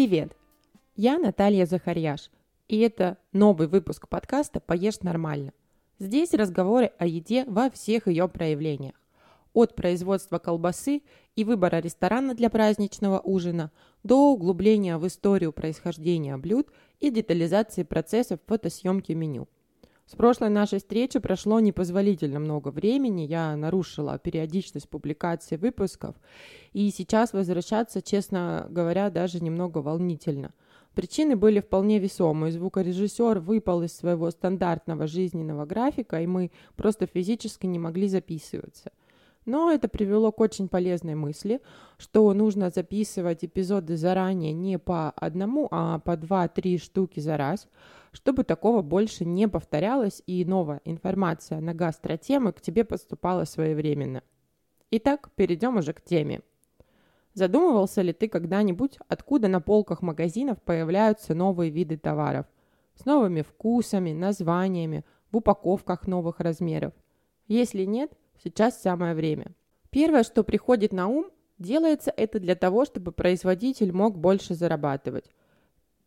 Привет! Я Наталья Захарьяш, и это новый выпуск подкаста «Поешь нормально». Здесь разговоры о еде во всех ее проявлениях. От производства колбасы и выбора ресторана для праздничного ужина до углубления в историю происхождения блюд и детализации процессов фотосъемки меню – с прошлой нашей встречи прошло непозволительно много времени, я нарушила периодичность публикации выпусков, и сейчас возвращаться, честно говоря, даже немного волнительно. Причины были вполне весомые. Звукорежиссер выпал из своего стандартного жизненного графика, и мы просто физически не могли записываться. Но это привело к очень полезной мысли, что нужно записывать эпизоды заранее не по одному, а по два-три штуки за раз – чтобы такого больше не повторялось и новая информация на гастротемы к тебе поступала своевременно. Итак, перейдем уже к теме. Задумывался ли ты когда-нибудь, откуда на полках магазинов появляются новые виды товаров? С новыми вкусами, названиями, в упаковках новых размеров? Если нет, сейчас самое время. Первое, что приходит на ум, делается это для того, чтобы производитель мог больше зарабатывать.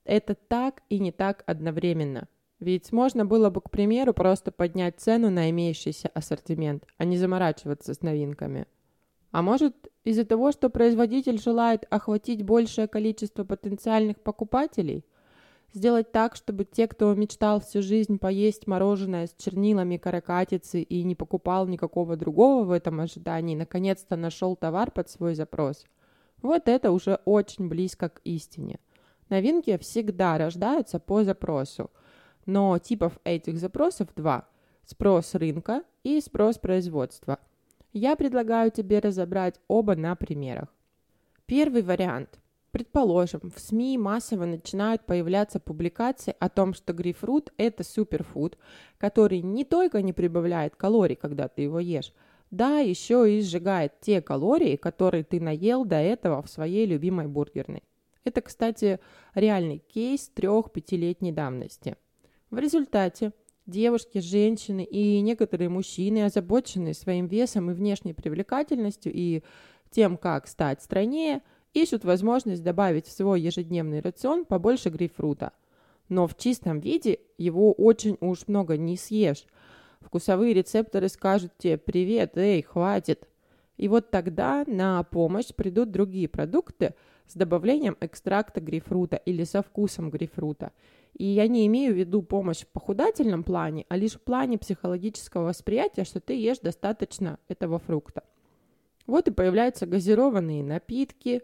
Это так и не так одновременно. Ведь можно было бы, к примеру, просто поднять цену на имеющийся ассортимент, а не заморачиваться с новинками. А может, из-за того, что производитель желает охватить большее количество потенциальных покупателей? Сделать так, чтобы те, кто мечтал всю жизнь поесть мороженое с чернилами каракатицы и не покупал никакого другого в этом ожидании, наконец-то нашел товар под свой запрос. Вот это уже очень близко к истине – Новинки всегда рождаются по запросу, но типов этих запросов два – спрос рынка и спрос производства. Я предлагаю тебе разобрать оба на примерах. Первый вариант. Предположим, в СМИ массово начинают появляться публикации о том, что грейпфрут – это суперфуд, который не только не прибавляет калорий, когда ты его ешь, да, еще и сжигает те калории, которые ты наел до этого в своей любимой бургерной. Это, кстати, реальный кейс трех-пятилетней давности. В результате девушки, женщины и некоторые мужчины, озабоченные своим весом и внешней привлекательностью и тем, как стать стройнее, ищут возможность добавить в свой ежедневный рацион побольше грейпфрута. Но в чистом виде его очень уж много не съешь. Вкусовые рецепторы скажут тебе «Привет, эй, хватит!» И вот тогда на помощь придут другие продукты – с добавлением экстракта грейпфрута или со вкусом грейпфрута. И я не имею в виду помощь в похудательном плане, а лишь в плане психологического восприятия, что ты ешь достаточно этого фрукта. Вот и появляются газированные напитки,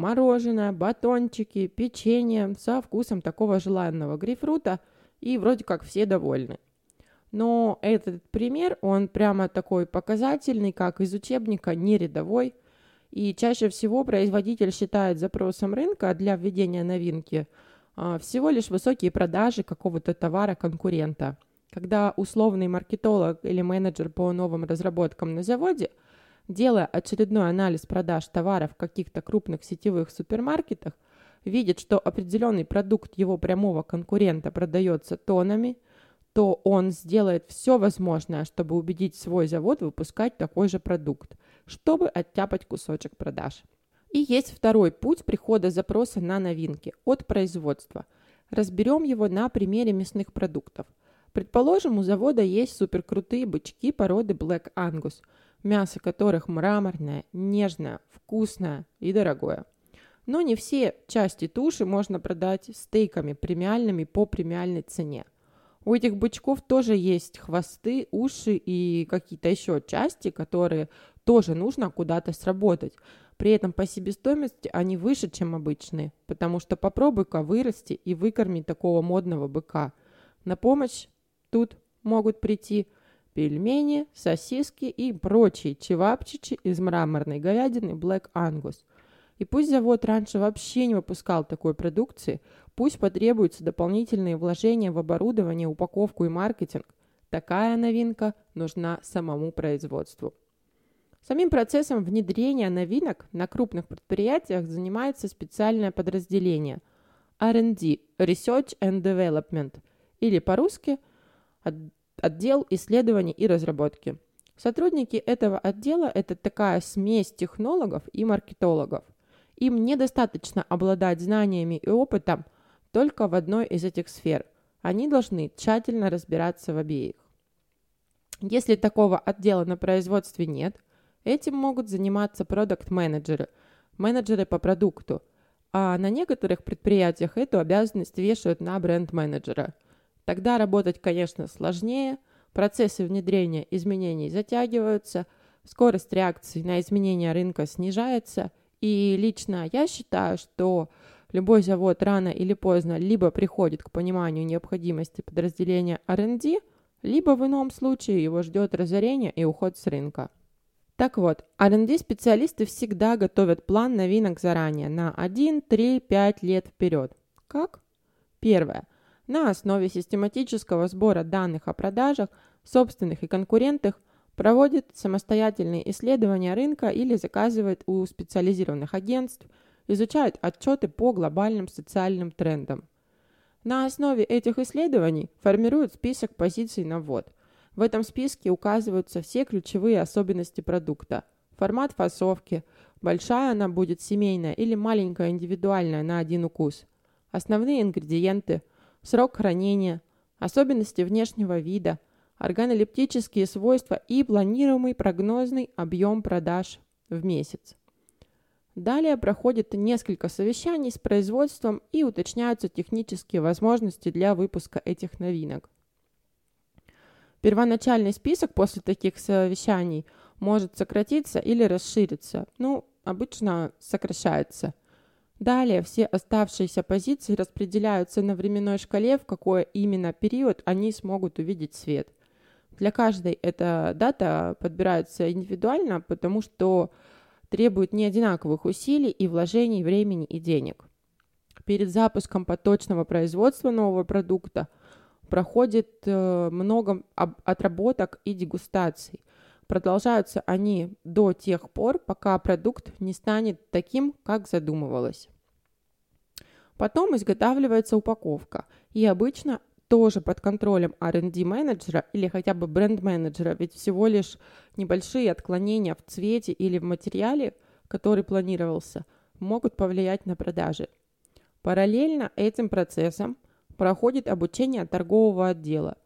мороженое, батончики, печенье со вкусом такого желанного грейпфрута, и вроде как все довольны. Но этот пример, он прямо такой показательный, как из учебника, не рядовой – и чаще всего производитель считает запросом рынка для введения новинки а, всего лишь высокие продажи какого-то товара конкурента. Когда условный маркетолог или менеджер по новым разработкам на заводе, делая очередной анализ продаж товаров в каких-то крупных сетевых супермаркетах, видит, что определенный продукт его прямого конкурента продается тонами, то он сделает все возможное, чтобы убедить свой завод выпускать такой же продукт – чтобы оттяпать кусочек продаж. И есть второй путь прихода запроса на новинки от производства. Разберем его на примере мясных продуктов. Предположим, у завода есть суперкрутые бычки породы Black Angus, мясо которых мраморное, нежное, вкусное и дорогое. Но не все части туши можно продать стейками премиальными по премиальной цене. У этих бычков тоже есть хвосты, уши и какие-то еще части, которые тоже нужно куда-то сработать. При этом по себестоимости они выше, чем обычные, потому что попробуй-ка вырасти и выкормить такого модного быка. На помощь тут могут прийти пельмени, сосиски и прочие чевапчичи из мраморной говядины Black Angus. И пусть завод раньше вообще не выпускал такой продукции, пусть потребуются дополнительные вложения в оборудование, упаковку и маркетинг, такая новинка нужна самому производству. Самим процессом внедрения новинок на крупных предприятиях занимается специальное подразделение R&D – Research and Development, или по-русски отдел исследований и разработки. Сотрудники этого отдела – это такая смесь технологов и маркетологов. Им недостаточно обладать знаниями и опытом только в одной из этих сфер. Они должны тщательно разбираться в обеих. Если такого отдела на производстве нет, этим могут заниматься продукт-менеджеры, менеджеры по продукту, а на некоторых предприятиях эту обязанность вешают на бренд-менеджера. Тогда работать, конечно, сложнее, процессы внедрения изменений затягиваются, скорость реакции на изменения рынка снижается, и лично я считаю, что любой завод рано или поздно либо приходит к пониманию необходимости подразделения R&D, либо в ином случае его ждет разорение и уход с рынка. Так вот, R&D-специалисты всегда готовят план новинок заранее на 1, 3, 5 лет вперед. Как? Первое. На основе систематического сбора данных о продажах, собственных и конкурентах проводит самостоятельные исследования рынка или заказывает у специализированных агентств, изучает отчеты по глобальным социальным трендам. На основе этих исследований формируют список позиций на ввод. В этом списке указываются все ключевые особенности продукта. Формат фасовки, большая она будет семейная или маленькая индивидуальная на один укус. Основные ингредиенты, срок хранения, особенности внешнего вида, органолептические свойства и планируемый прогнозный объем продаж в месяц. Далее проходит несколько совещаний с производством и уточняются технические возможности для выпуска этих новинок. Первоначальный список после таких совещаний может сократиться или расшириться. Ну, обычно сокращается. Далее все оставшиеся позиции распределяются на временной шкале, в какой именно период они смогут увидеть свет. Для каждой эта дата подбирается индивидуально, потому что требует неодинаковых усилий и вложений времени и денег. Перед запуском поточного производства нового продукта проходит э, много отработок и дегустаций. Продолжаются они до тех пор, пока продукт не станет таким, как задумывалось. Потом изготавливается упаковка, и обычно тоже под контролем R&D менеджера или хотя бы бренд менеджера, ведь всего лишь небольшие отклонения в цвете или в материале, который планировался, могут повлиять на продажи. Параллельно этим процессом проходит обучение торгового отдела.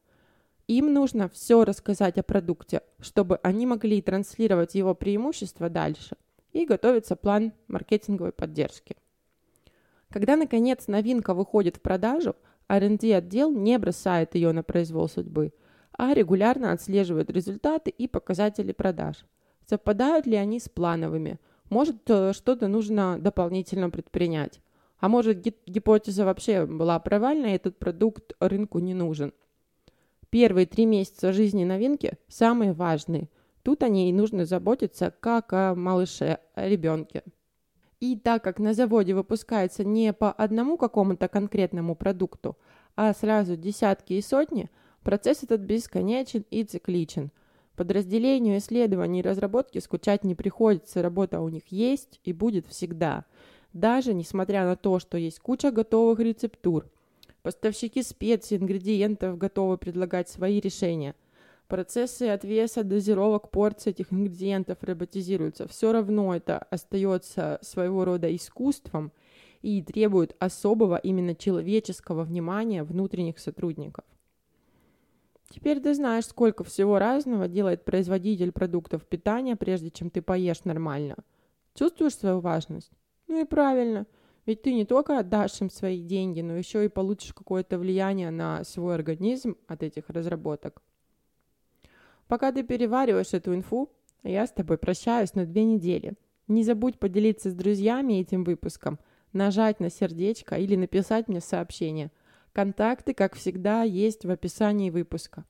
Им нужно все рассказать о продукте, чтобы они могли транслировать его преимущества дальше и готовится план маркетинговой поддержки. Когда, наконец, новинка выходит в продажу – R&D-отдел не бросает ее на произвол судьбы, а регулярно отслеживает результаты и показатели продаж. Совпадают ли они с плановыми? Может, э, что-то нужно дополнительно предпринять? А может, гипотеза вообще была провальной, и этот продукт рынку не нужен? Первые три месяца жизни новинки самые важные. Тут о ней нужно заботиться как о малыше, о ребенке. И так как на заводе выпускается не по одному какому-то конкретному продукту, а сразу десятки и сотни, процесс этот бесконечен и цикличен. Подразделению исследований и разработки скучать не приходится, работа у них есть и будет всегда. Даже несмотря на то, что есть куча готовых рецептур. Поставщики специй, ингредиентов готовы предлагать свои решения – Процессы отвеса, дозировок, порций этих ингредиентов роботизируются. Все равно это остается своего рода искусством и требует особого именно человеческого внимания внутренних сотрудников. Теперь ты знаешь, сколько всего разного делает производитель продуктов питания, прежде чем ты поешь нормально. Чувствуешь свою важность? Ну и правильно. Ведь ты не только отдашь им свои деньги, но еще и получишь какое-то влияние на свой организм от этих разработок. Пока ты перевариваешь эту инфу, я с тобой прощаюсь на две недели. Не забудь поделиться с друзьями этим выпуском, нажать на сердечко или написать мне сообщение. Контакты, как всегда, есть в описании выпуска.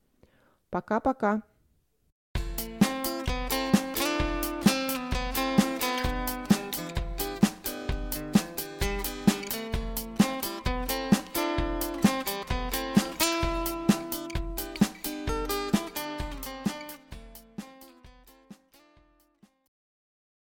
Пока-пока.